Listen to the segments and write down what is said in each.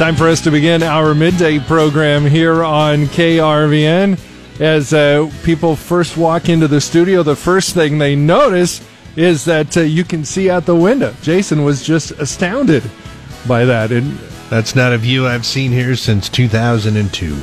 Time for us to begin our midday program here on KRVN. As uh, people first walk into the studio, the first thing they notice is that uh, you can see out the window. Jason was just astounded by that. And That's not a view I've seen here since 2002.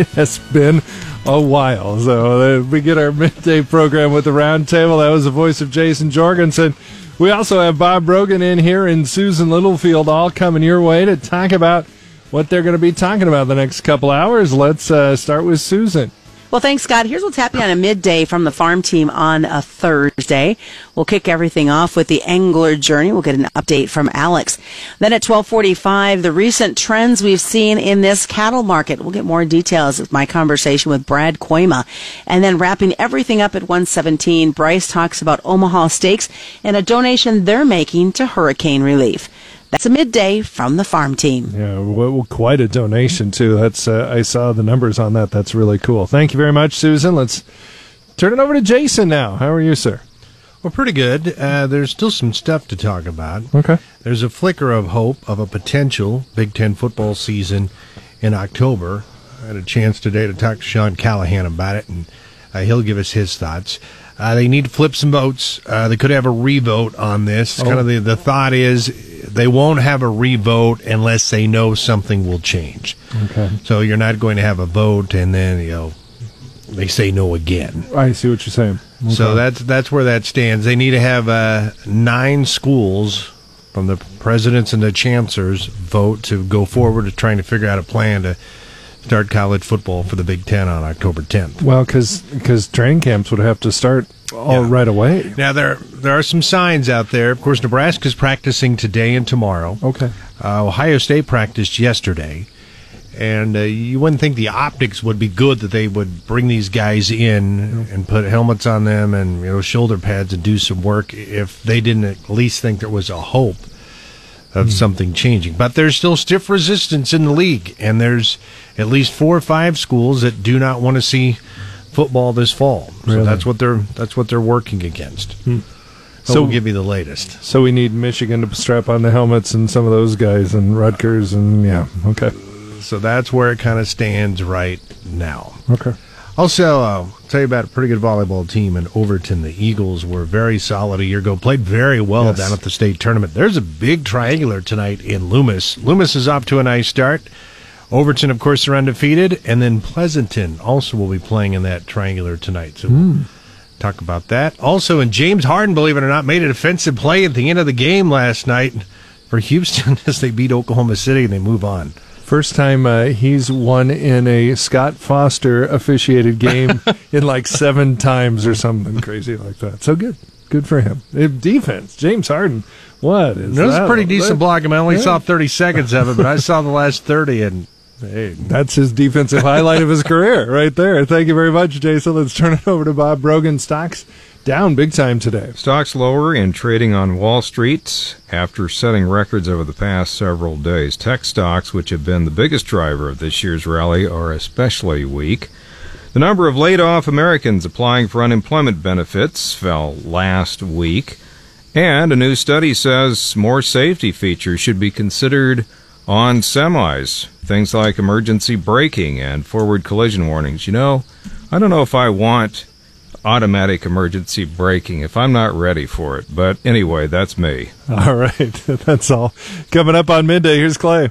it has been a while. So uh, we get our midday program with the roundtable. That was the voice of Jason Jorgensen. We also have Bob Brogan in here and Susan Littlefield all coming your way to talk about what they're going to be talking about the next couple hours. Let's uh, start with Susan. Well, thanks, Scott. Here's what's happening on a midday from the farm team on a Thursday. We'll kick everything off with the Engler journey. We'll get an update from Alex. Then at 1245, the recent trends we've seen in this cattle market. We'll get more details with my conversation with Brad Kooima. And then wrapping everything up at 117, Bryce talks about Omaha Steaks and a donation they're making to hurricane relief. That's a midday from the farm team. Yeah, well, quite a donation too. That's uh, I saw the numbers on that. That's really cool. Thank you very much, Susan. Let's turn it over to Jason now. How are you, sir? Well, pretty good. Uh, there's still some stuff to talk about. Okay. There's a flicker of hope of a potential Big Ten football season in October. I had a chance today to talk to Sean Callahan about it, and uh, he'll give us his thoughts. Uh, they need to flip some votes. Uh, they could have a revote on this. Oh. Kind of the, the thought is they won't have a revote unless they know something will change. Okay. So you're not going to have a vote and then you know they say no again. I see what you're saying. So that's that's where that stands. They need to have uh, nine schools from the presidents and the chancellors vote to go forward to trying to figure out a plan to start college football for the Big Ten on October 10th. well, because training camps would have to start all Yeah. right away. Now there there are some signs out there. Of course, Nebraska's practicing today and tomorrow. Okay. Uh, Ohio State practiced yesterday, and uh, you wouldn't think the optics would be good that they would bring these guys in and put helmets on them and you know shoulder pads and do some work if they didn't at least think there was a hope of hmm. something changing. But there's still stiff resistance in the league, and there's at least four or five schools that do not want to see football this fall. So Really? that's what they're that's what they're working against. Hmm. So So- we'll give you the latest. So we need Michigan to strap on the helmets and some of those guys and Rutgers and yeah. Okay. So that's where it kind of stands right now. Okay. Also, uh, tell you about a pretty good volleyball team in Overton. The Eagles were very solid a year ago, played very well Yes. down at the state tournament. There's a big triangular tonight in Loomis. Loomis is off to a nice start. Overton, of course, are undefeated, and then Pleasanton also will be playing in that triangular tonight. So we'll talk about that. Also, and James Harden, believe it or not, made a defensive play at the end of the game last night for Houston as they beat Oklahoma City and they move on. First time uh, he's won in a Scott Foster officiated game in like seven times or something crazy like that. So good. Good for him. Defense. James Harden. What is It was a pretty decent block. I mean, I only Yeah. saw 30 seconds of it, but I saw the last 30, and hey, That's his defensive highlight of his career right there. Thank you very much, Jason. Let's turn it over to Bob Brogan. Stocks down big time today. Stocks lower in trading on Wall Street after setting records over the past several days. Tech stocks, which have been the biggest driver of this year's rally, are especially weak. The number of laid off Americans applying for unemployment benefits fell last week. And a new study says more safety features should be considered on semis. Things like emergency braking and forward collision warnings. You know, I don't know if I want automatic emergency braking if I'm not ready for it. But anyway, that's me. All right. That's all. Coming up on midday, here's Clay.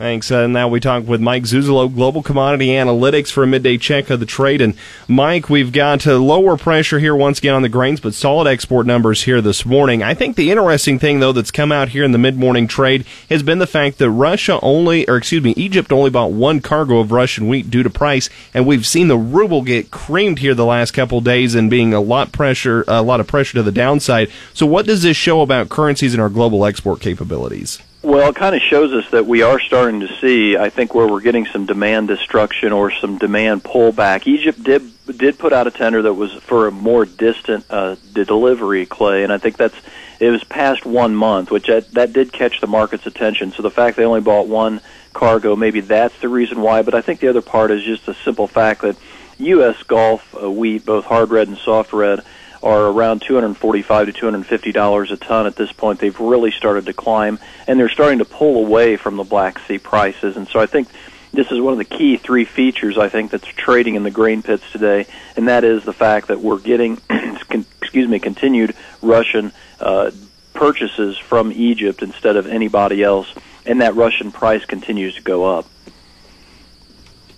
Thanks. Uh, now we talk with Mike Zuzolo, Global Commodity Analytics, for a midday check of the trade. And Mike, we've got uh, lower pressure here once again on the grains, but solid export numbers here this morning. I think the interesting thing, though, that's come out here in the mid-morning trade has been the fact that Russia only, or excuse me, Egypt only bought one cargo of Russian wheat due to price, and we've seen the ruble get creamed here the last couple days and being a lot pressure, a lot of pressure to the downside. So, what does this show about currencies and our global export capabilities? Well, it kind of shows us that we are starting to see, I think, where we're getting some demand destruction or some demand pullback. Egypt did did put out a tender that was for a more distant uh, delivery, Clay, and I think that's it was past one month, which that, that did catch the market's attention. So the fact they only bought one cargo, maybe that's the reason why. But I think the other part is just the simple fact that U.S. Gulf uh, wheat, both hard red and soft red, are around 245 to 250 dollars a ton at this point. They've really started to climb, and they're starting to pull away from the Black Sea prices. And so I think this is one of the key three features I think that's trading in the grain pits today, and that is the fact that we're getting, excuse me, continued Russian uh, purchases from Egypt instead of anybody else, and that Russian price continues to go up.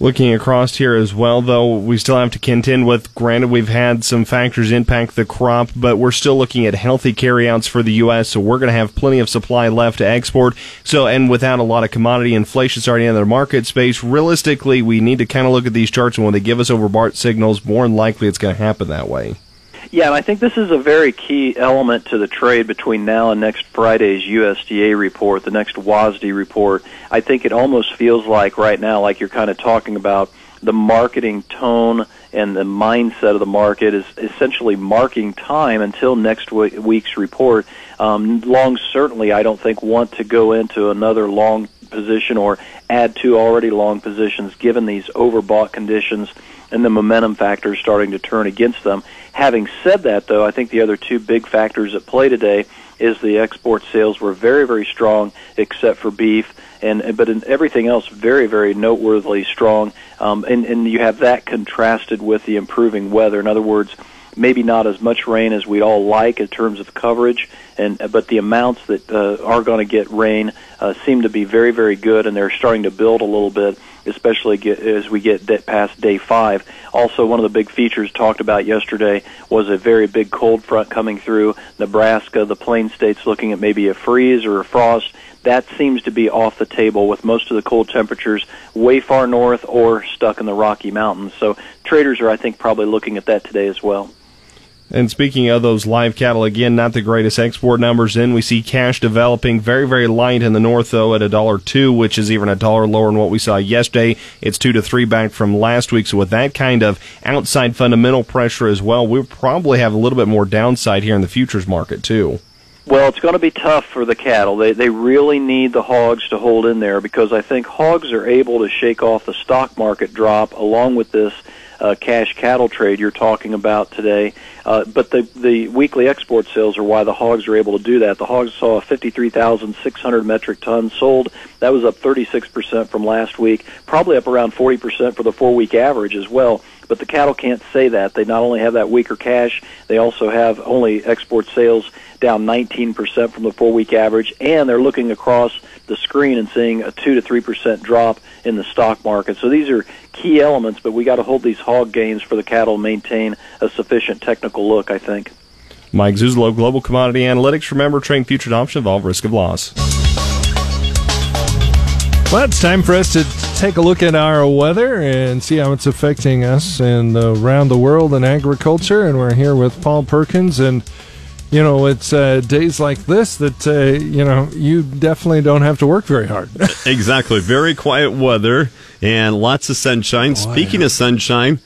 Looking across here as well, though, we still have to contend with. Granted, we've had some factors impact the crop, but we're still looking at healthy carryouts for the U.S. So we're going to have plenty of supply left to export. So, and without a lot of commodity inflation starting in the market space, realistically, we need to kind of look at these charts, and when they give us overbought signals, more than likely it's going to happen that way. Yeah, and I think this is a very key element to the trade between now and next Friday's USDA report, the next WASDE report. I think it almost feels like right now, like you're kind of talking about the marketing tone and the mindset of the market is essentially marking time until next week's report. Um, long certainly, I don't think want to go into another long position or add to already long positions given these overbought conditions and the momentum factors starting to turn against them. Having said that, though, I think the other two big factors at play today is the export sales were very, very strong, except for beef, and but in everything else, very, very noteworthily strong. Um, and, and you have that contrasted with the improving weather. In other words, maybe not as much rain as we'd all like in terms of coverage, and but the amounts that uh, are going to get rain uh, seem to be very, very good, and they're starting to build a little bit, especially get, as we get past day five. Also, one of the big features talked about yesterday was a very big cold front coming through Nebraska, the plain states looking at maybe a freeze or a frost. That seems to be off the table with most of the cold temperatures way far north or stuck in the Rocky Mountains. So traders are, I think, probably looking at that today as well. And speaking of those live cattle, again, not the greatest export numbers in. We see cash developing very, very light in the north, though, at a dollar two, which is even a dollar lower than what we saw yesterday. It's two to three back from last week. So with that kind of outside fundamental pressure as well, we'll probably have a little bit more downside here in the futures market, too. Well, it's going to be tough for the cattle. They they really need the hogs to hold in there because I think hogs are able to shake off the stock market drop along with this uh, cash cattle trade you're talking about today. Uh, but the the weekly export sales are why the hogs are able to do that. The hogs saw 53,600 metric tons sold. That was up 36% from last week, probably up around 40% for the four week average as well. But the cattle can't say that. They not only have that weaker cash, they also have only export sales down 19% from the four week average, and they're looking across the screen and seeing a 2 to 3% drop in the stock market. So these are key elements, but we got to hold these hog gains for the cattle maintain a sufficient technical look, I think. Mike Zuzolo, Global Commodity Analytics. Remember, trading future options involve risk of loss. Well, it's time for us to take a look at our weather and see how it's affecting us and around the world in agriculture. And we're here with Paul Perkins and you know, it's uh, days like this that, uh, you know, you definitely don't have to work very hard. exactly. Very quiet weather and lots of sunshine. Speaking of sunshine,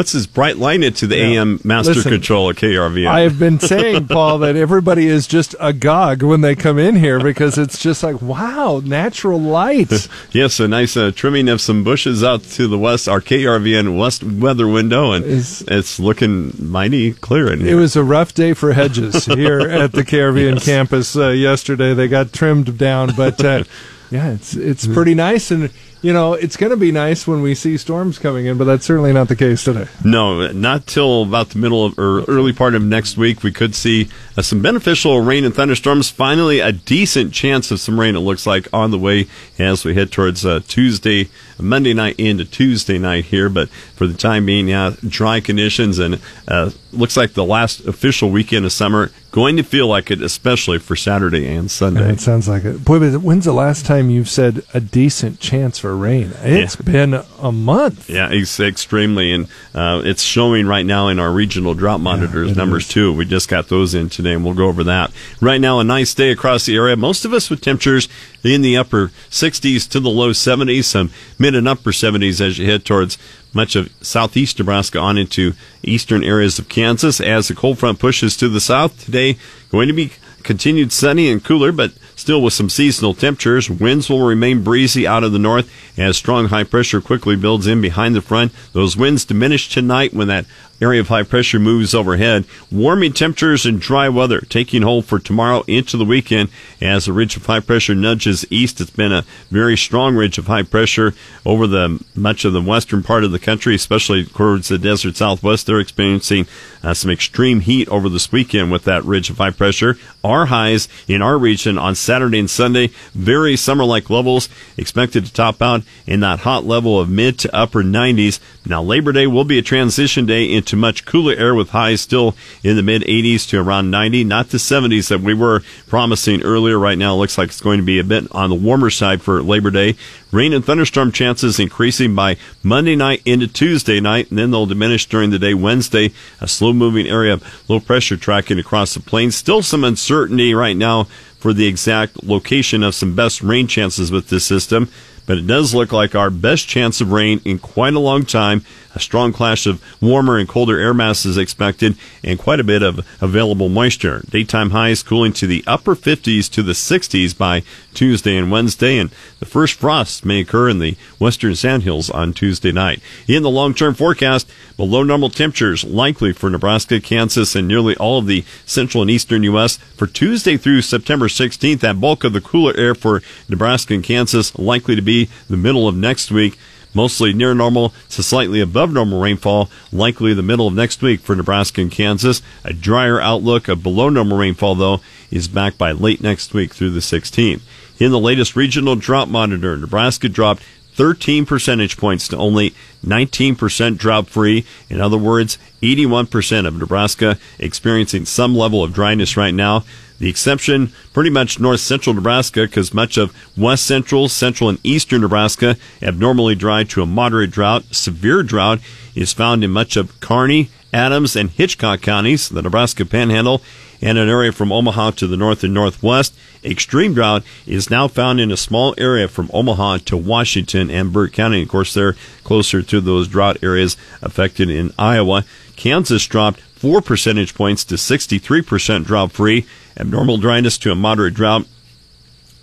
What's this bright line into the yeah. AM master Listen, controller KRVN? I have been saying, Paul, that everybody is just agog when they come in here because it's just like, wow, natural light. yes, a nice uh, trimming of some bushes out to the west, our KRVN west weather window, and it's, it's looking mighty clear in here. It was a rough day for hedges here at the KRVN yes. campus uh, yesterday. They got trimmed down, but uh, yeah, it's it's pretty nice and you know, it's going to be nice when we see storms coming in, but that's certainly not the case today. No, not till about the middle of or early part of next week. We could see uh, some beneficial rain and thunderstorms. Finally, a decent chance of some rain. It looks like on the way as we head towards uh, Tuesday, Monday night into Tuesday night here. But for the time being, yeah, dry conditions and uh, looks like the last official weekend of summer going to feel like it, especially for Saturday and Sunday. Yeah, it sounds like it. Boy, when's the last time you've said a decent chance for rain? It's yeah. been a month. Yeah, it's extremely, and uh, it's showing right now in our regional drought monitors yeah, numbers is. too. We just got those in today, and we'll go over that. Right now, a nice day across the area. Most of us with temperatures in the upper 60s to the low 70s, some mid and upper 70s as you head towards much of southeast Nebraska on into eastern areas of Kansas as the cold front pushes to the south. Today, going to be continued sunny and cooler, but still with some seasonal temperatures. Winds will remain breezy out of the north as strong high pressure quickly builds in behind the front. Those winds diminish tonight when that area of high pressure moves overhead. Warming temperatures and dry weather taking hold for tomorrow into the weekend as the ridge of high pressure nudges east. It's been a very strong ridge of high pressure over the much of the western part of the country, especially towards the desert southwest. They're experiencing uh, some extreme heat over this weekend with that ridge of high pressure. Our highs in our region on Saturday and Sunday, very summer like levels, expected to top out in that hot level of mid to upper 90s. Now, Labor Day will be a transition day into much cooler air with highs still in the mid 80s to around 90, not the 70s that we were promising earlier. Right now, looks like it's going to be a bit on the warmer side for Labor Day. Rain and thunderstorm chances increasing by Monday night into Tuesday night, and then they'll diminish during the day Wednesday. A slow moving area of low pressure tracking across the plains. Still some uncertainty right now for the exact location of some best rain chances with this system but it does look like our best chance of rain in quite a long time. A strong clash of warmer and colder air masses expected, and quite a bit of available moisture. Daytime highs cooling to the upper 50s to the 60s by Tuesday and Wednesday, and the first frost may occur in the western sandhills on Tuesday night. In the long term forecast, below normal temperatures likely for Nebraska, Kansas, and nearly all of the central and eastern U.S. for Tuesday through September 16th. That bulk of the cooler air for Nebraska and Kansas likely to be the middle of next week. Mostly near normal to slightly above normal rainfall, likely the middle of next week for Nebraska and Kansas. A drier outlook of below normal rainfall, though, is back by late next week through the 16th. In the latest regional drought monitor, Nebraska dropped 13 percentage points to only 19% drought free. In other words, 81% of Nebraska experiencing some level of dryness right now. The exception, pretty much north central Nebraska, because much of west central, central, and eastern Nebraska abnormally dry to a moderate drought. Severe drought is found in much of Kearney, Adams, and Hitchcock counties, the Nebraska Panhandle, and an area from Omaha to the north and northwest. Extreme drought is now found in a small area from Omaha to Washington and Burt County. Of course, they're closer to those drought areas affected in Iowa. Kansas dropped four percentage points to 63% drought free. Abnormal dryness to a moderate drought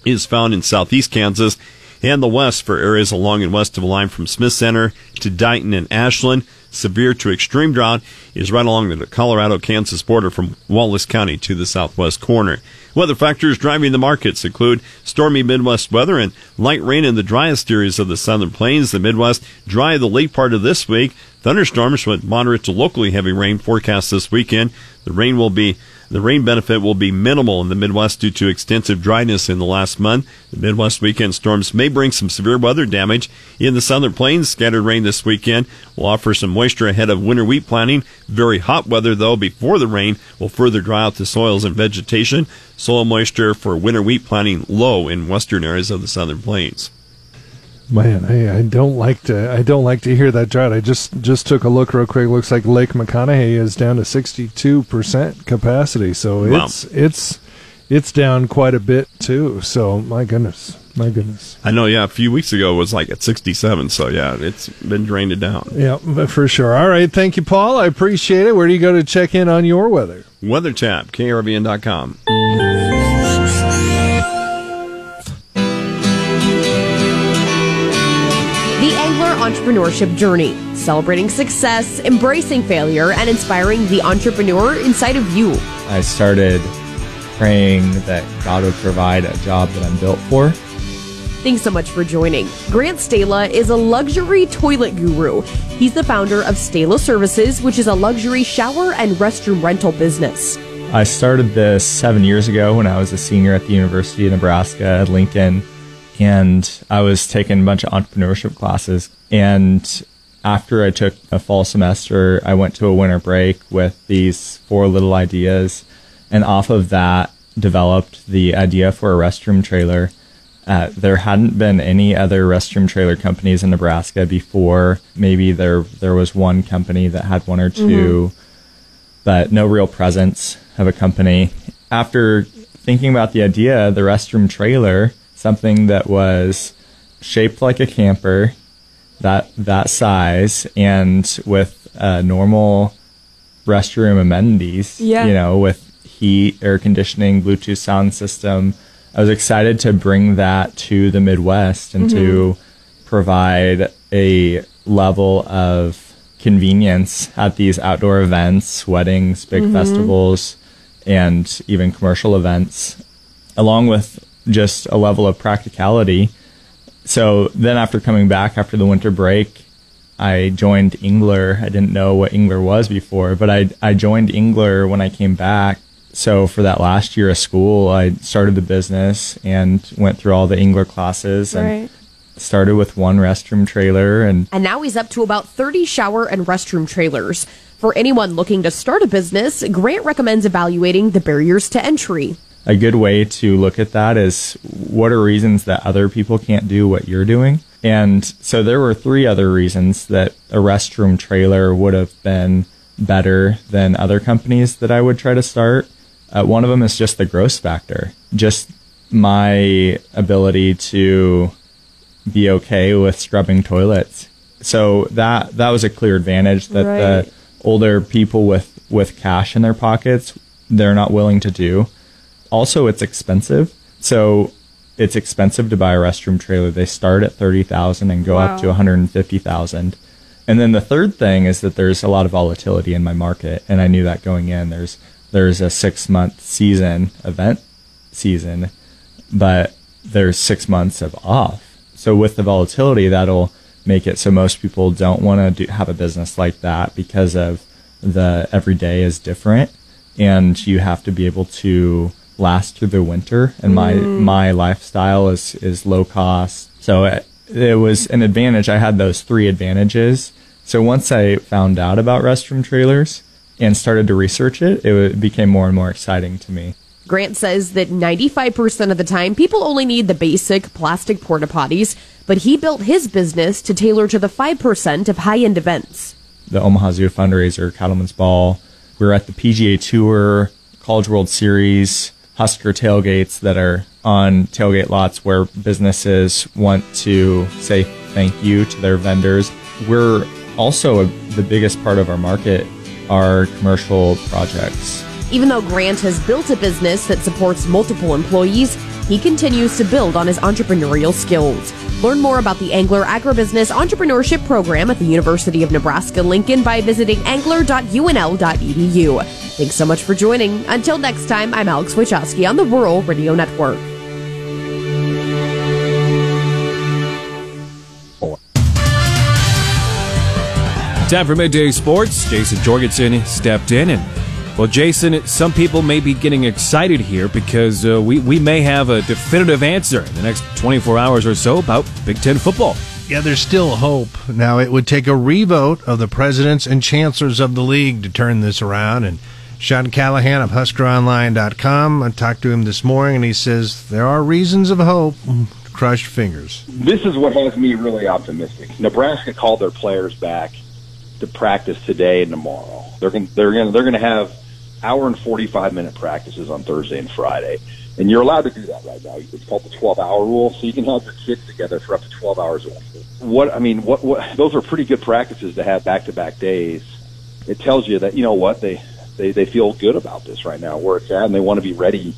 is found in southeast Kansas and the west for areas along and west of the line from Smith Center to Dighton and Ashland. Severe to extreme drought is right along the Colorado Kansas border from Wallace County to the southwest corner. Weather factors driving the markets include stormy Midwest weather and light rain in the driest areas of the southern plains. The Midwest dry the late part of this week. Thunderstorms with moderate to locally heavy rain forecast this weekend. The rain will be the rain benefit will be minimal in the Midwest due to extensive dryness in the last month. The Midwest weekend storms may bring some severe weather damage. In the southern plains, scattered rain this weekend will offer some moisture ahead of winter wheat planting. Very hot weather, though, before the rain will further dry out the soils and vegetation. Soil moisture for winter wheat planting low in western areas of the southern plains. Man, I, I don't like to I don't like to hear that drought. I just just took a look real quick. Looks like Lake McConaughy is down to sixty two percent capacity. So Wow. it's it's it's down quite a bit too. So my goodness, my goodness. I know, yeah, a few weeks ago it was like at 67, so yeah, it's been drained it down. Yeah, for sure. All right, thank you, Paul. I appreciate it. Where do you go to check in on your weather? Weather Tap, KRVN.com. Entrepreneurship Journey, celebrating success, embracing failure, and inspiring the entrepreneur inside of you. I started praying that God would provide a job that I'm built for. Thanks so much for joining. Grant Stala is a luxury toilet guru. He's the founder of Stala Services, which is a luxury shower and restroom rental business. I started this seven years ago when I was a senior at the University of Nebraska at Lincoln, and I was taking a bunch of entrepreneurship classes. And after I took a fall semester, I went to a winter break with these four little ideas, and off of that, developed the idea for a restroom trailer. Uh, there hadn't been any other restroom trailer companies in Nebraska before. Maybe there there was one company that had one or 2 but no real presence of a company. After thinking about the idea, the restroom trailer, something that was shaped like a camper, that that size, and with uh, normal restroom amenities, Yeah. you know, with heat, air conditioning, Bluetooth sound system. I was excited to bring that to the Midwest and to provide a level of convenience at these outdoor events, weddings, big festivals, and even commercial events, along with just a level of practicality. So then, after coming back after the winter break, I joined Engler. I didn't know what Engler was before, but I I joined Engler when I came back. So for that last year of school, I started the business and went through all the Engler classes and Right. started with one restroom trailer and And now he's up to about 30 shower and restroom trailers. For anyone looking to start a business, Grant recommends evaluating the barriers to entry. A good way to look at that is what are reasons that other people can't do what you're doing? And so there were three other reasons that a restroom trailer would have been better than other companies that I would try to start. Uh, one of them is just the gross factor, just my ability to be okay with scrubbing toilets. So that that was a clear advantage that Right. the older people with with cash in their pockets they're not willing to do. Also, it's expensive. So it's expensive to buy a restroom trailer. They start at 30,000 and go up to 150,000. And then the third thing is that there's a lot of volatility in my market and I knew that going in. There's there's a 6-month season event season, but there's 6 months of off. So with the volatility that'll make it so most people don't want to do, have a business like that because of the every day is different and you have to be able to last through the winter and my mm. my lifestyle is is low cost. So it, it was an advantage. I had those three advantages. So once i found out about restroom trailers and started to research it it became more and more exciting to me. Grant says that 95% of the time, people only need the basic plastic porta potties, but he built his business to tailor to the 5% of high end events. the Omaha Zoo fundraiser, Cattleman's Ball. We were at the PGA Tour, College World Series, Husker tailgates that are on tailgate lots where businesses want to say thank you to their vendors. We're also a, the biggest part of our market are commercial projects. Even though Grant has built a business that supports multiple employees, he continues to build on his entrepreneurial skills. Learn more about the Engler Agribusiness Entrepreneurship Program at the University of Nebraska Lincoln by visiting engler.unl.edu. Thanks so much for joining. Until next time, I'm Alex Wachowski on the Rural Radio Network. Time for midday sports. Jason Jorgensen stepped in, and well, Jason, some people may be getting excited here because uh, we we may have a definitive answer in the next 24 hours or so about Big Ten football. Yeah, there's still hope. Now, it would take a revote of the presidents and chancellors of the league to turn this around. And Sean Callahan of HuskerOnline.com, I talked to him this morning, and he says there are reasons of hope. Crushed fingers. this is what has me really optimistic. Nebraska called their players back to practice today and tomorrow. They're going they're going they're going to have hour and 45 minute practices on Thursday and Friday. And you're allowed to do that right now. It's called the 12 hour rule, so you can have your kids together for up to 12 hours a week. What I mean, what what those are pretty good practices to have back to back days. It tells you that you know what they they they feel good about this right now where it's at, and they want to be ready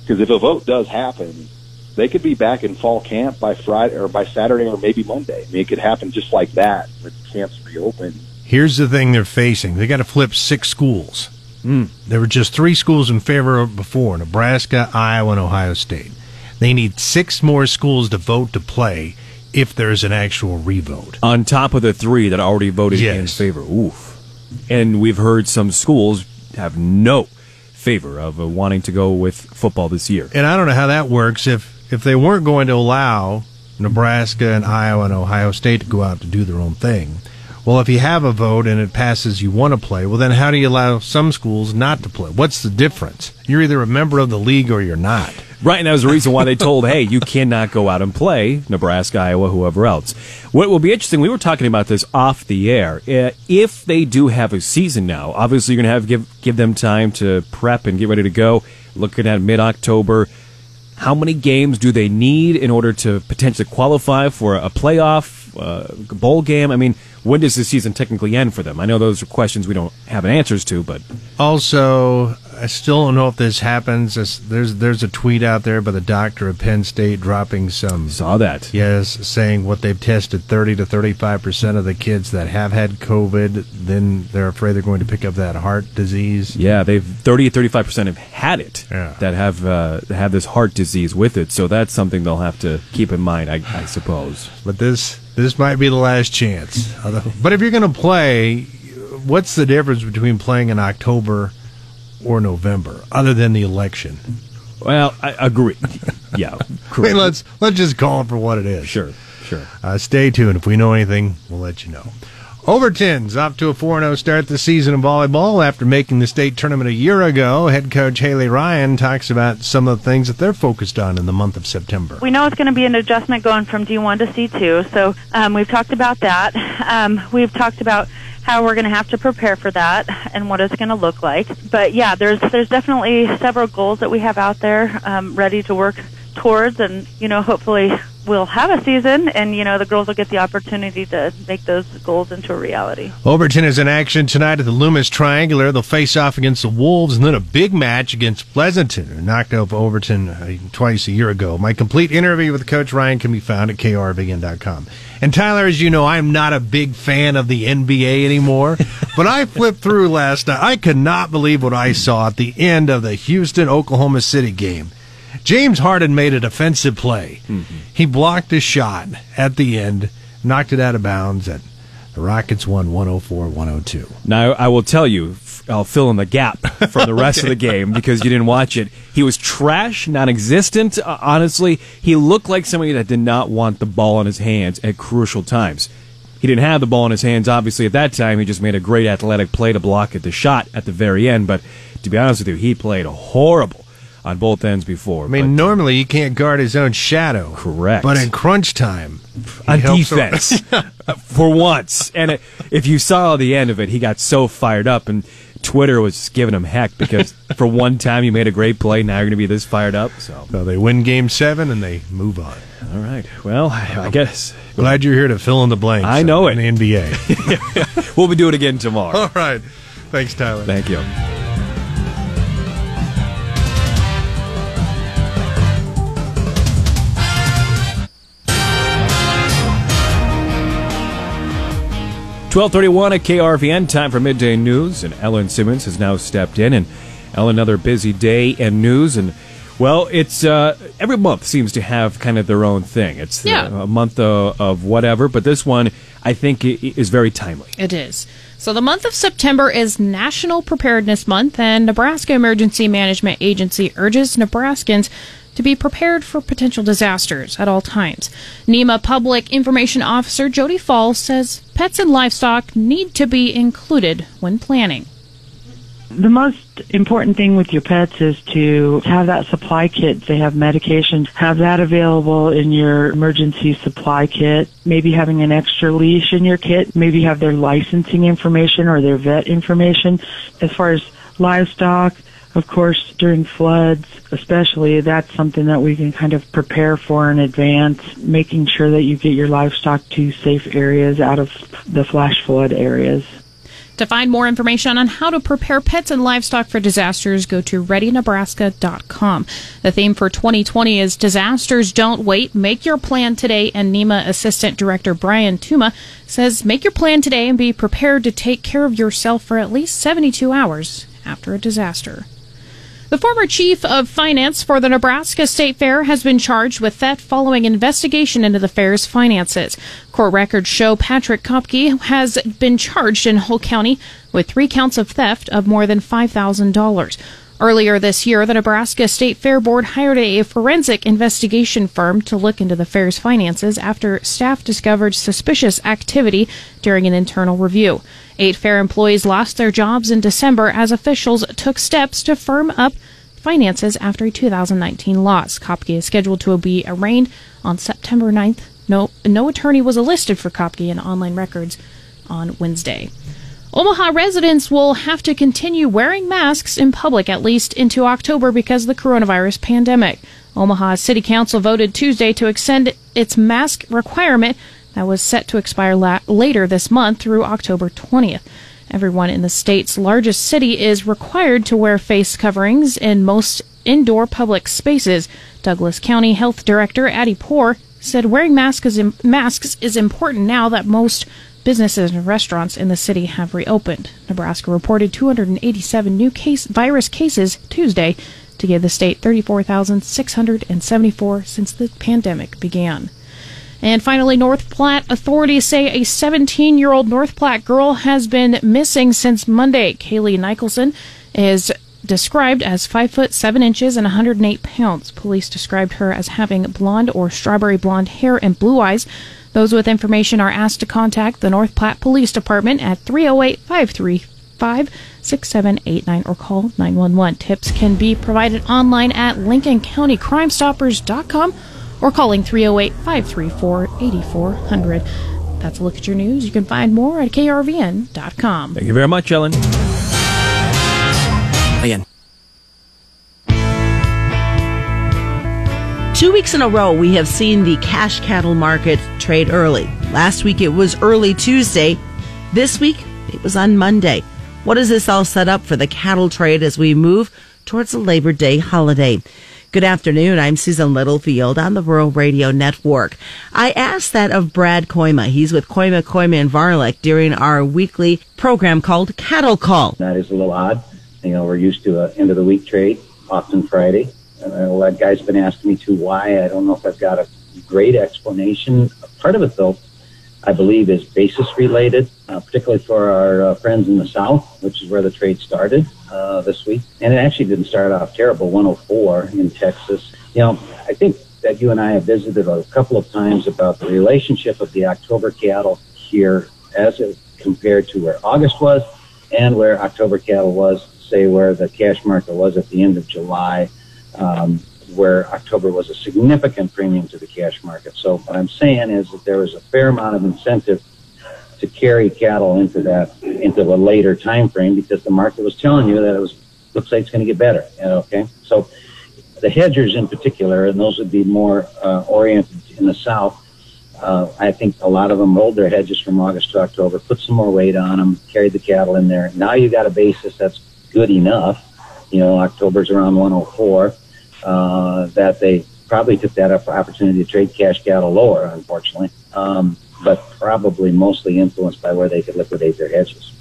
because if a vote does happen, they could be back in fall camp by Friday or by Saturday or maybe Monday. I mean, it could happen just like that with camps reopen. Here's the thing they're facing they got to flip six schools. There were just three schools in favor of before Nebraska, Iowa, and Ohio State. They need six more schools to vote to play if there's an actual revote. On top of the three that already voted in favor. Oof. And we've heard some schools have no favor of uh, wanting to go with football this year. And I don't know how that works if if they weren't going to allow Nebraska and Iowa and Ohio State to go out to do their own thing. Well, if you have a vote and it passes you want to play, well then how do you allow some schools not to play? What's the difference? You're either a member of the league or you're not. Right, and that was the reason why they told, hey, you cannot go out and play Nebraska, Iowa, whoever else. What will be interesting, we were talking about this off the air. Uh, If they do have a season now, obviously you're going to have give give them time to prep and get ready to go. Looking at mid October, how many games do they need in order to potentially qualify for a playoff uh, bowl game? I mean, when does the season technically end for them? I know those are questions we don't have answers to, but Also, I still don't know if this happens. There's there's, a tweet out there by the doctor of Penn State dropping some. saw that. Yes, saying what they've tested 30 to 35 percent of the kids that have had COVID, then they're afraid they're going to pick up that heart disease. Yeah, they've 30 to 35 percent have had it Yeah. that have uh, have this heart disease with it. So that's something they'll have to keep in mind, I, I suppose. But this this might be the last chance. Although- But if you're going to play, what's the difference between playing in October or November, other than the election? Well, I agree. Yeah, I mean, let's let's just call it for what it is. Sure, sure. Uh, stay tuned. If we know anything, we'll let you know. Overton's off to a 4 0 start the season in volleyball after making the state tournament a year ago. Head coach Haley Ryan talks about some of the things that they're focused on in the month of September. We know it's going to be an adjustment going from D1 to C2, so um, we've talked about that. Um, we've talked about how we're going to have to prepare for that and what it's going to look like. But yeah, there's there's definitely several goals that we have out there um, ready to work towards, and you know, hopefully we'll have a season, and you know, the girls will get the opportunity to make those goals into a reality. Overton is in action tonight at the Loomis Triangular. They'll face off against the Wolves and then a big match against Pleasanton, who knocked off Overton uh, twice a year ago. My complete interview with Coach Ryan can be found at krvn.com. And Tyler, as you know, I'm not a big fan of the NBA anymore, but I flipped through last night. I could not believe what I saw at the end of the Houston Oklahoma City game. James Harden made a defensive play. He blocked a shot at the end, knocked it out of bounds, and the Rockets won 104 102. Now, I will tell you, I'll fill in the gap from the rest of the game because you didn't watch it. He was trash, non existent. Uh, honestly, he looked like somebody that did not want the ball in his hands at crucial times. He didn't have the ball in his hands, obviously, at that time. He just made a great athletic play to block at the shot at the very end. But to be honest with you, he played horrible on both ends before. I mean, normally he can't guard his own shadow. Correct. But in crunch time, on defense uh, for once. And it, if you saw the end of it, he got so fired up, and Twitter was giving him heck because for one time you made a great play. Now you're going to be this fired up. So, So they win game seven and they move on. all right. Well, I I guess Glad you're here to fill in the blanks. I know in it. the NBA. we'll be doing it again tomorrow. All right. Thanks, Tyler. Thank you. Twelve thirty-one at KRVN. Time for midday news, and Ellen Simmons has now stepped in. And Ellen, another busy day and news, and well, it's uh, every month seems to have kind of their own thing. It's the- a month of, of whatever, but this one I think is very timely. It is. So the month of September is National Preparedness Month, and Nebraska Emergency Management Agency urges Nebraskans to be prepared for potential disasters at all times. NEMA Public Information Officer Jody Falls says pets and livestock need to be included when planning. The most important thing with your pets is to have that supply kit. They have medication. Have that available in your emergency supply kit. Maybe having an extra leash in your kit. Maybe have their licensing information or their vet information. As far as livestock, of course, during floods, especially, that's something that we can kind of prepare for in advance, making sure that you get your livestock to safe areas out of the flash flood areas. To find more information on how to prepare pets and livestock for disasters, go to readynebraska.com. The theme for 2020 is Disasters Don't Wait. Make your plan today. And NEMA Assistant Director Brian Tuma says make your plan today and be prepared to take care of yourself for at least 72 hours after a disaster. The former chief of finance for the Nebraska State Fair has been charged with theft following investigation into the fair's finances. Court records show Patrick Kopke has been charged in Hall County with three counts of theft of more than $5,000. Earlier this year, the Nebraska State Fair Board hired a forensic investigation firm to look into the fair's finances after staff discovered suspicious activity during an internal review. Eight fair employees lost their jobs in December as officials took steps to firm up finances after a 2019 loss. Kopke is scheduled to be arraigned on September 9th. No, no attorney was enlisted for Kopke in online records on Wednesday. Omaha residents will have to continue wearing masks in public at least into October because of the coronavirus pandemic. Omaha City Council voted Tuesday to extend its mask requirement that was set to expire la- later this month through October 20th. Everyone in the state's largest city is required to wear face coverings in most indoor public spaces. Douglas County Health Director Adi Pour said wearing masks is, Im- masks is important now that most businesses and restaurants in the city have reopened. Nebraska reported 287 new case virus cases Tuesday to give the state 34,674 since the pandemic began. And finally, North Platte authorities say a 17 year old North Platte girl has been missing since Monday. Kaylee Nicholson is described as 5 foot 7 inches and 108 pounds. Police described her as having blonde or strawberry blonde hair and blue eyes. Those with information are asked to contact the North Platte Police Department at 308 535 6789 or call 911. Tips can be provided online at LincolnCountyCrimeStoppers.com or calling 308 534 8400. That's a look at your news. You can find more at krvn.com. Thank you very much, Ellen. Ian. Two weeks in a row, we have seen the cash cattle market trade early. Last week, it was early Tuesday. This week, it was on Monday. What is this all set up for the cattle trade as we move towards the Labor Day holiday? Good afternoon. I'm Susan Littlefield on the Rural Radio Network. I asked that of Brad Kooima. He's with Kooima, Kooima, and Varilek during our weekly program called Cattle Call. That is a little odd. You know, we're used to a end of the week trade, often Friday. Lot of guys been asking me too why. I don't know if I've got a great explanation. Part of it, though, I believe is basis related, uh, particularly for our uh, friends in the South, which is where the trade started uh, this week. And it actually didn't start off terrible, 104 in Texas. You know, I think that you and I have visited a couple of times about the relationship of the October cattle here as it compared to where August was and where October cattle was, say, where the cash market was at the end of July. Um, where October was a significant premium to the cash market. So what I'm saying is that there was a fair amount of incentive to carry cattle into that into a later time frame because the market was telling you that it was looks like it's going to get better. Okay, so the hedgers in particular, and those would be more uh, oriented in the south. Uh, I think a lot of them rolled their hedges from August to October, put some more weight on them, carried the cattle in there. Now you've got a basis that's good enough. You know, October's around 104 uh, that they probably took that opportunity to trade cash cattle lower, unfortunately, um, but probably mostly influenced by where they could liquidate their hedges.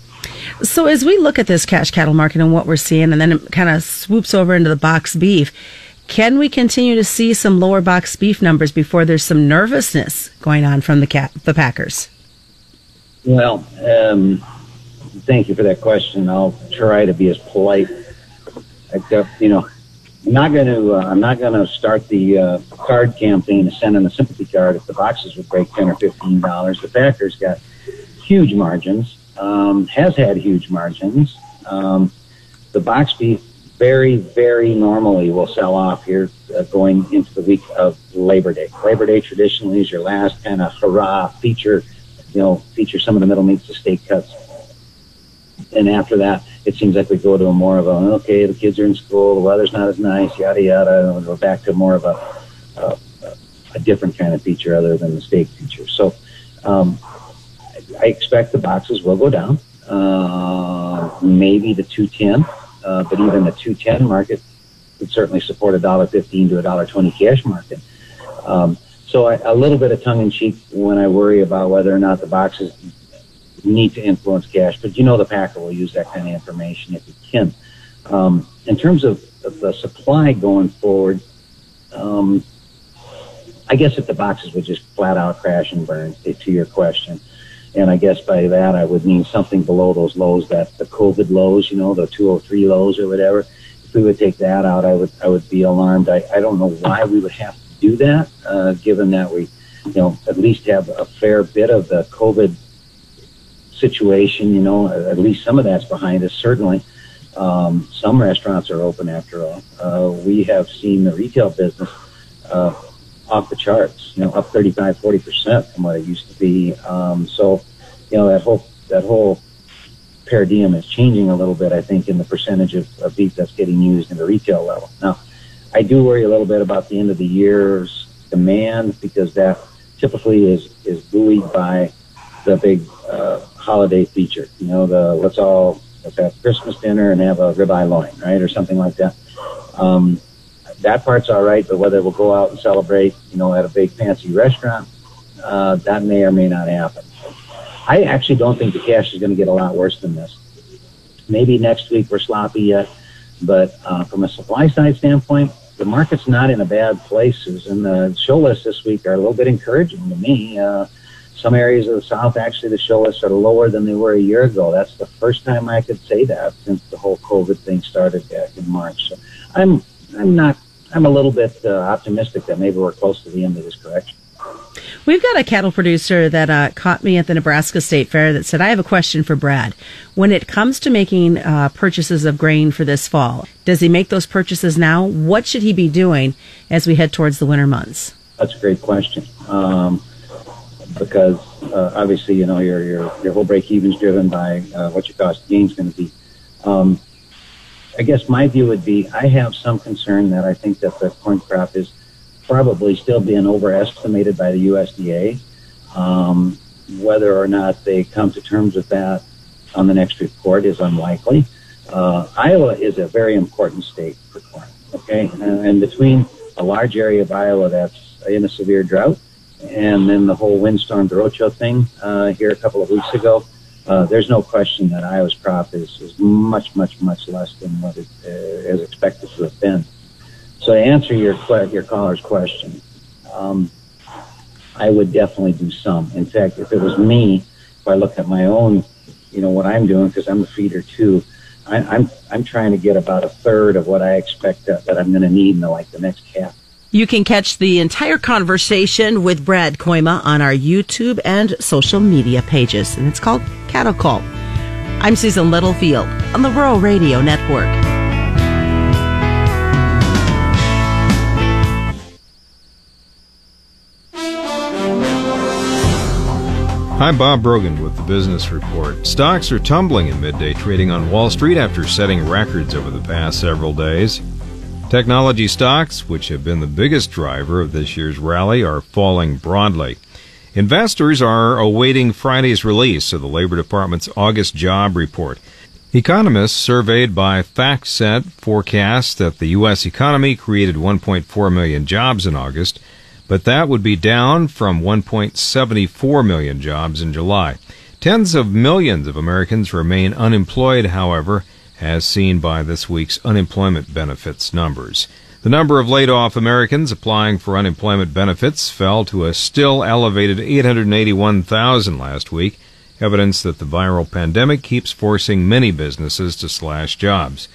So as we look at this cash cattle market and what we're seeing, and then it kind of swoops over into the box beef, can we continue to see some lower box beef numbers before there's some nervousness going on from the cat, the packers? Well, um, thank you for that question. I'll try to be as polite. I, you know, I'm not going to. Uh, I'm not going to start the uh, card campaign of sending a sympathy card if the boxes would break ten or fifteen dollars. The Packers got huge margins. Um, has had huge margins. Um, the box beef very, very normally will sell off here uh, going into the week of Labor Day. Labor Day traditionally is your last kind of hurrah feature. You know, feature some of the middle meats, the steak cuts, and after that, it seems like we go to a more of a okay, the kids are in school, the weather's not as nice, yada yada, and we're back to more of a a, a different kind of feature other than the steak feature. So um, I expect the boxes will go down, uh, maybe the two ten, uh, but even the two ten market would certainly support a dollar fifteen to a dollar twenty cash market. Um, so I, a little bit of tongue in cheek when I worry about whether or not the boxes need to influence cash, but you know the Packer will use that kind of information if he can. Um, in terms of, of the supply going forward, um, I guess if the boxes would just flat out crash and burn, to your question, and I guess by that I would mean something below those lows that the COVID lows, you know, the 203 lows or whatever. If we would take that out, I would I would be alarmed. I, I don't know why we would have to do that, uh, given that we, you know, at least have a fair bit of the COVID situation, you know, at least some of that's behind us, certainly. Um, some restaurants are open after all. Uh, we have seen the retail business uh, off the charts, you know, up 35, 40% from what it used to be. Um, so, you know, that whole, that whole paradigm is changing a little bit, I think, in the percentage of, of beef that's getting used in the retail level. Now, I do worry a little bit about the end of the year's demand because that typically is is buoyed by the big uh, holiday feature. You know, the let's all let's have Christmas dinner and have a ribeye loin, right, or something like that. Um, that part's all right, but whether we'll go out and celebrate, you know, at a big fancy restaurant, uh, that may or may not happen. I actually don't think the cash is going to get a lot worse than this. Maybe next week we're sloppy yet, but uh, from a supply side standpoint, the market's not in a bad place. And the show lists this week are a little bit encouraging to me. Uh, some areas of the South, actually, the show lists are lower than they were a year ago. That's the first time I could say that since the whole COVID thing started back in March. So I'm, I'm not, I'm a little bit uh, optimistic that maybe we're close to the end of this correction. We've got a cattle producer that uh, caught me at the Nebraska State Fair that said, I have a question for Brad. When it comes to making uh, purchases of grain for this fall, does he make those purchases now? What should he be doing as we head towards the winter months? That's a great question. Um, because uh, obviously, you know, your, your, your whole break even is driven by uh, what your cost gain is going to be. Um, I guess my view would be I have some concern that I think that the corn crop is probably still being overestimated by the USDA. Um, whether or not they come to terms with that on the next report is unlikely. Uh, Iowa is a very important state for corn. Okay, and, and between a large area of Iowa that's in a severe drought, and then the whole windstorm derecho thing uh, here a couple of weeks ago, uh, there's no question that Iowa's crop is, is much, much, much less than what it uh, is expected to have been. So to answer your your caller's question, um, I would definitely do some. In fact, if it was me, if I look at my own, you know, what I'm doing because I'm a feeder too, I, I'm I'm trying to get about a third of what I expect that, that I'm going to need in the, like the next calf. You can catch the entire conversation with Brad Kooima on our YouTube and social media pages, and it's called Cattle Call. I'm Susan Littlefield on the Rural Radio Network. Hi, Bob Brogan with the Business Report. Stocks are tumbling in midday trading on Wall Street after setting records over the past several days. Technology stocks, which have been the biggest driver of this year's rally, are falling broadly. Investors are awaiting Friday's release of the Labor Department's August job report. Economists surveyed by FactSet forecast that the U.S. economy created 1.4 million jobs in August, but that would be down from 1.74 million jobs in July. Tens of millions of Americans remain unemployed, however, as seen by this week's unemployment benefits numbers. The number of laid off Americans applying for unemployment benefits fell to a still elevated 881,000 last week, evidence that the viral pandemic keeps forcing many businesses to slash jobs.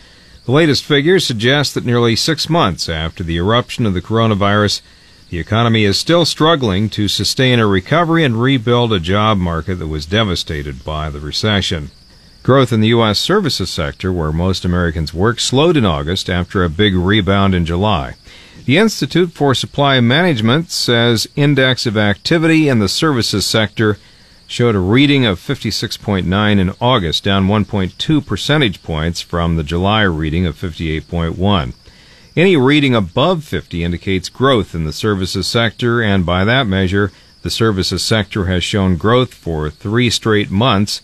The latest figures suggest that nearly six months after the eruption of the coronavirus, the economy is still struggling to sustain a recovery and rebuild a job market that was devastated by the recession. Growth in the U.S. services sector, where most Americans work, slowed in August after a big rebound in July. The Institute for Supply Management says index of activity in the services sector showed a reading of 56.9 in August, down 1.2 percentage points from the July reading of 58.1. Any reading above 50 indicates growth in the services sector, and by that measure, the services sector has shown growth for three straight months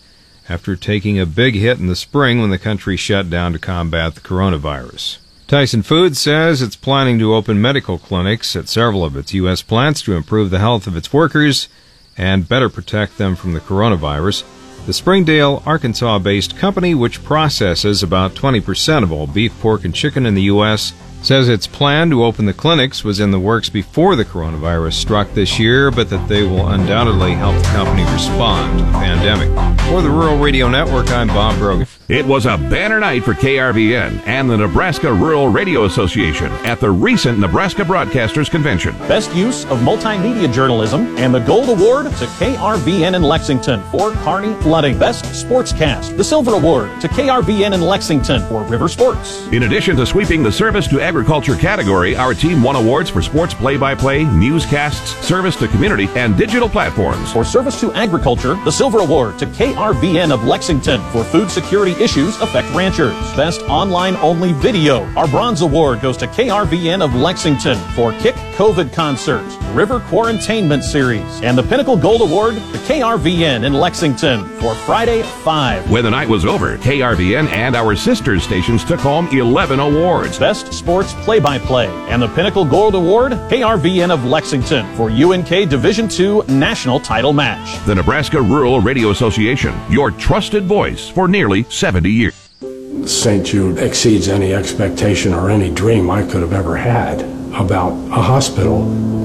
after taking a big hit in the spring when the country shut down to combat the coronavirus. Tyson Foods says it's planning to open medical clinics at several of its U.S. plants to improve the health of its workers and better protect them from the coronavirus. The Springdale, Arkansas based company, which processes about 20% of all beef, pork, and chicken in the U.S., says its plan to open the clinics was in the works before the coronavirus struck this year, but that they will undoubtedly help the company respond to the pandemic. For the Rural Radio Network, I'm Bob Brogan. It was a banner night for KRVN and the Nebraska Rural Radio Association at the recent Nebraska Broadcasters Convention. Best use of multimedia journalism and the Gold Award to KRVN in Lexington for Kearney Flooding. Best Sportscast, the Silver Award to KRVN in Lexington for River Sports. In addition to sweeping the service to agriculture category, our team won awards for sports play-by-play, newscasts, service to community, and digital platforms. For service to agriculture, the Silver Award to KRVN of Lexington for food security issues affect ranchers. Best online only video. Our Bronze Award goes to KRVN of Lexington for Kick COVID Concert, River Quarantainment Series, and the Pinnacle Gold Award to KRVN in Lexington for Friday 5. When the night was over, KRVN and our sister stations took home 11 awards. Best Sports Play-by-Play and the Pinnacle Gold Award, KRVN of Lexington for UNK Division II National Title Match. The Nebraska Rural Radio Association, your trusted voice for nearly 70 years. St. Jude exceeds any expectation or any dream I could have ever had about a hospital.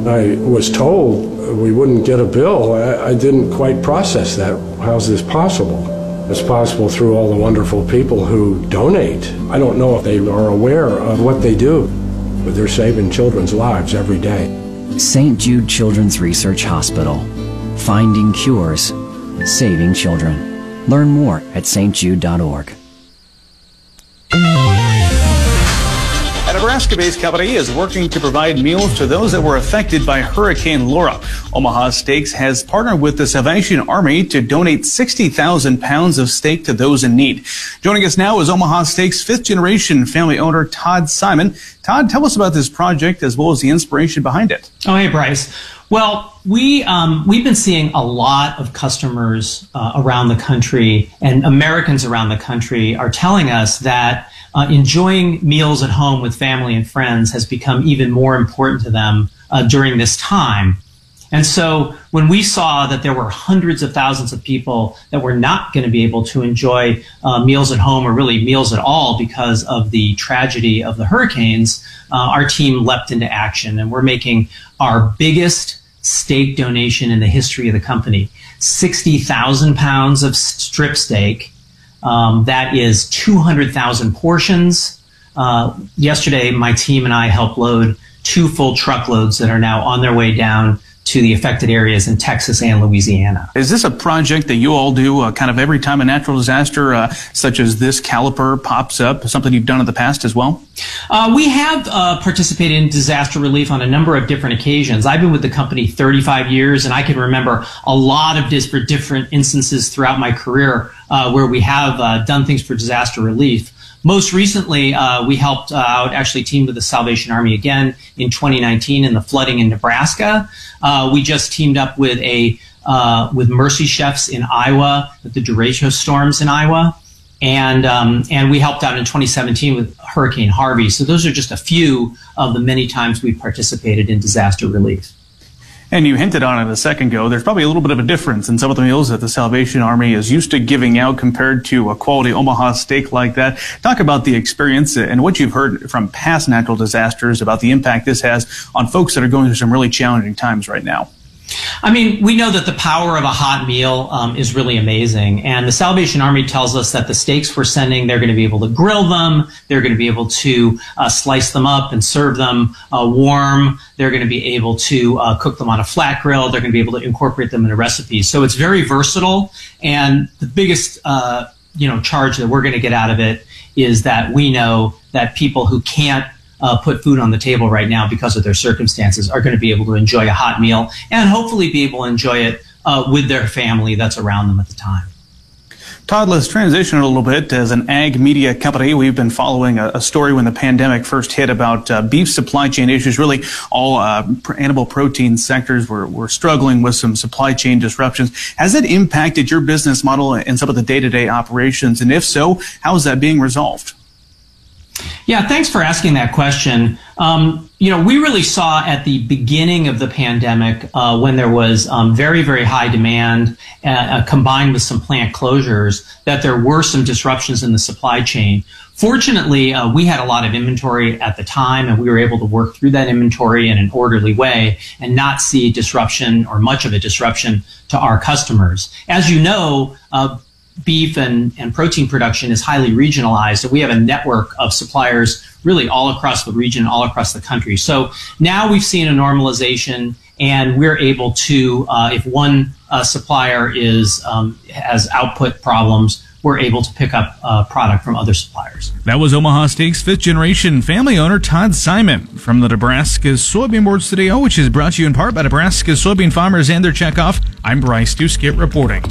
I was told we wouldn't get a bill. I, I didn't quite process that. How's this possible? It's possible through all the wonderful people who donate. I don't know if they are aware of what they do, but they're saving children's lives every day. St. Jude Children's Research Hospital. Finding cures, saving children. Learn more at stjude.org. A Nebraska based company is working to provide meals to those that were affected by Hurricane Laura. Omaha Steaks has partnered with the Salvation Army to donate 60,000 pounds of steak to those in need. Joining us now is Omaha Steaks fifth generation family owner Todd Simon. Todd, tell us about this project as well as the inspiration behind it. Oh, hey, Bryce. Well, we um, we've been seeing a lot of customers uh, around the country and Americans around the country are telling us that uh, enjoying meals at home with family and friends has become even more important to them uh, during this time. And so when we saw that there were hundreds of thousands of people that were not going to be able to enjoy uh, meals at home or really meals at all because of the tragedy of the hurricanes, uh, our team leapt into action and we're making our biggest steak donation in the history of the company. 60,000 pounds of strip steak. Um, that is 200,000 portions. Uh, yesterday, my team and I helped load two full truckloads that are now on their way down to the affected areas in Texas and Louisiana. Is this a project that you all do uh, kind of every time a natural disaster uh, such as this caliper pops up? Something you've done in the past as well? Uh, we have uh, participated in disaster relief on a number of different occasions. I've been with the company 35 years, and I can remember a lot of different different instances throughout my career uh, where we have uh, done things for disaster relief. Most recently, uh, we helped uh, out, actually teamed with the Salvation Army again in 2019 in the flooding in Nebraska. Uh, we just teamed up with a uh, with Mercy Chefs in Iowa with the derecho storms in Iowa, and um, and we helped out in 2017 with Hurricane Harvey. So those are just a few of the many times we've participated in disaster relief. And you hinted on it a second ago. There's probably a little bit of a difference in some of the meals that the Salvation Army is used to giving out compared to a quality Omaha steak like that. Talk about the experience and what you've heard from past natural disasters about the impact this has on folks that are going through some really challenging times right now. I mean, we know that the power of a hot meal um, is really amazing. And the Salvation Army tells us that the steaks we're sending, they're going to be able to grill them. They're going to be able to uh, slice them up and serve them uh, warm. They're going to be able to uh, cook them on a flat grill. They're going to be able to incorporate them in a recipe. So it's very versatile. And the biggest, uh, you know, charge that we're going to get out of it is that we know that people who can't uh, put food on the table right now because of their circumstances are going to be able to enjoy a hot meal and hopefully be able to enjoy it uh, with their family that's around them at the time. Todd, let's transition a little bit. As an ag media company, we've been following a, a story when the pandemic first hit about uh, beef supply chain issues. Really, all uh, animal protein sectors were, were struggling with some supply chain disruptions. Has it impacted your business model and some of the day to day operations? And if so, how is that being resolved? Yeah, thanks for asking that question. Um, you know, we really saw at the beginning of the pandemic uh, when there was um, very, very high demand uh, uh, combined with some plant closures that there were some disruptions in the supply chain. Fortunately, uh, we had a lot of inventory at the time and we were able to work through that inventory in an orderly way and not see disruption or much of a disruption to our customers. As you know, uh, beef and, and protein production is highly regionalized. And we have a network of suppliers really all across the region, all across the country. So now we've seen a normalization and we're able to, uh, if one uh, supplier is um, has output problems, we're able to pick up uh, product from other suppliers. That was Omaha Steaks fifth generation family owner Todd Simon from the Nebraska Soybean Board Studio, which is brought to you in part by Nebraska soybean farmers and their checkoff. I'm Bryce Duskett reporting.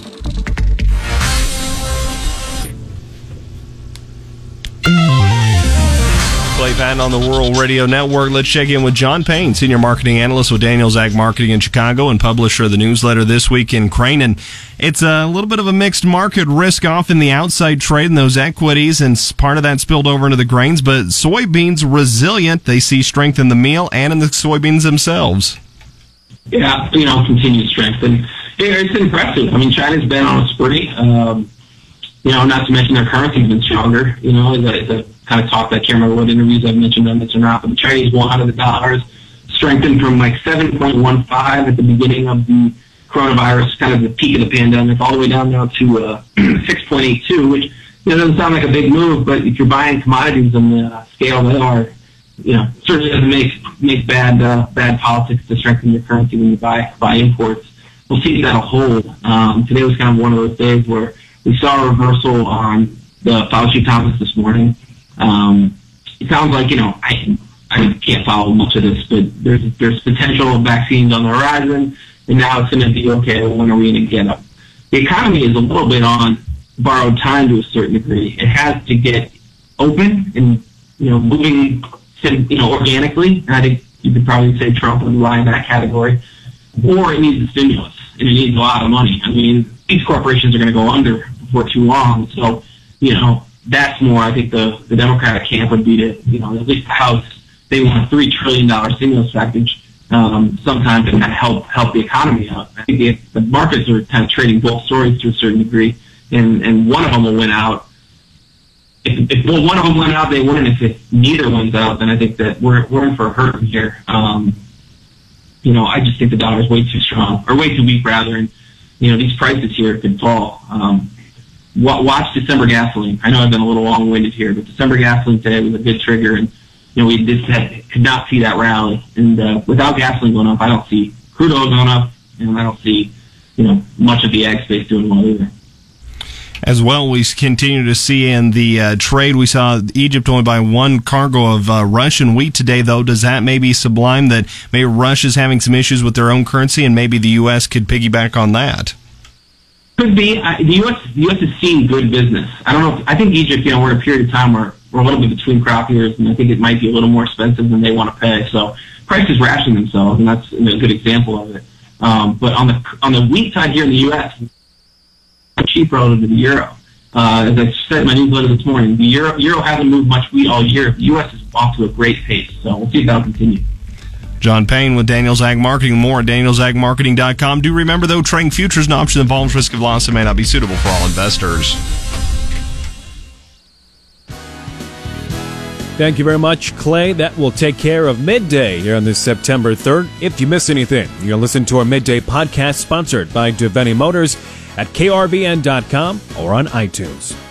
Patton on the Rural Radio Network. Let's check in with John Payne, Senior Marketing Analyst with Daniels Ag Marketing in Chicago and publisher of the newsletter This Week in Grain. And it's a little bit of a mixed market risk off in the outside trade in those equities, and part of that spilled over into the grains. But soybeans resilient. They see strength in the meal and in the soybeans themselves. Yeah, you know, continued strength. And it's impressive. I mean, China's been on a spree. Um, you know, not to mention their currency's been stronger. You know, the, the kind of talk. That I can't remember what interviews I've mentioned on this or not, but the Chinese yuan of the dollars strengthened from like 7.15 at the beginning of the coronavirus, kind of the peak of the pandemic, all the way down now to uh, 6.82, which you know, doesn't sound like a big move, but if you're buying commodities on the uh, scale they are, you know, certainly doesn't make make bad uh, bad politics to strengthen your currency when you buy buy imports. We'll see if that'll hold. Um, today was kind of one of those days where we saw a reversal on the Fauci Thomas this morning. Um, it sounds like you know I I can't follow much of this, but there's there's potential vaccines on the horizon, and now it's going to be okay. When are we going to get up? The economy is a little bit on borrowed time to a certain degree. It has to get open and you know moving you know organically. And I think you could probably say Trump would lie in that category, or it needs a stimulus and it needs a lot of money. I mean, these corporations are going to go under before too long, so you know that's more, I think the, the Democratic camp would be to, you know, at least the House, they want a $3 trillion stimulus package um, sometime to kind of help, help the economy out. I think the, the markets are kind of trading both stories to a certain degree, and, and one of them will win out. If, if well, one of them went out, they win. If, if neither wins out, then I think that we're, we're in for a hurt here. Um, you know, I just think the dollar is way too strong, or way too weak rather, and, you know, these prices here could fall. Um, watch December gasoline. I know I've been a little long-winded here, but December gasoline today was a good trigger, and you know we just had, could not see that rally. And uh, without gasoline going up, I don't see crude oil going up, and I don't see you know much of the ag space doing well either. As well, we continue to see in the uh, trade, we saw Egypt only buy one cargo of uh, Russian wheat today, though. Does that maybe sublime that maybe Russia's having some issues with their own currency and maybe the U.S. could piggyback on that? Could be. I, the U.S. The U.S. is seeing good business. I don't know. If, I think Egypt. You know, we're in a period of time where we're a little bit between crop years, and I think it might be a little more expensive than they want to pay. So prices rationing themselves, and that's a good example of it. Um, but on the on the wheat side here in the U.S., cheap relative to the euro. Uh, as I said in my newsletter this morning, the euro euro hasn't moved much wheat all year. The U.S. is off to a great pace, so we'll see if that'll continue. John Payne with Daniels Ag Marketing. More at danielsagmarketing.com. Do remember, though, trading futures is an option that involves risk of loss and may not be suitable for all investors. Thank you very much, Clay. That will take care of midday here on this September 3rd. If you miss anything, you can listen to our midday podcast sponsored by Davini Motors at krvn.com or on iTunes.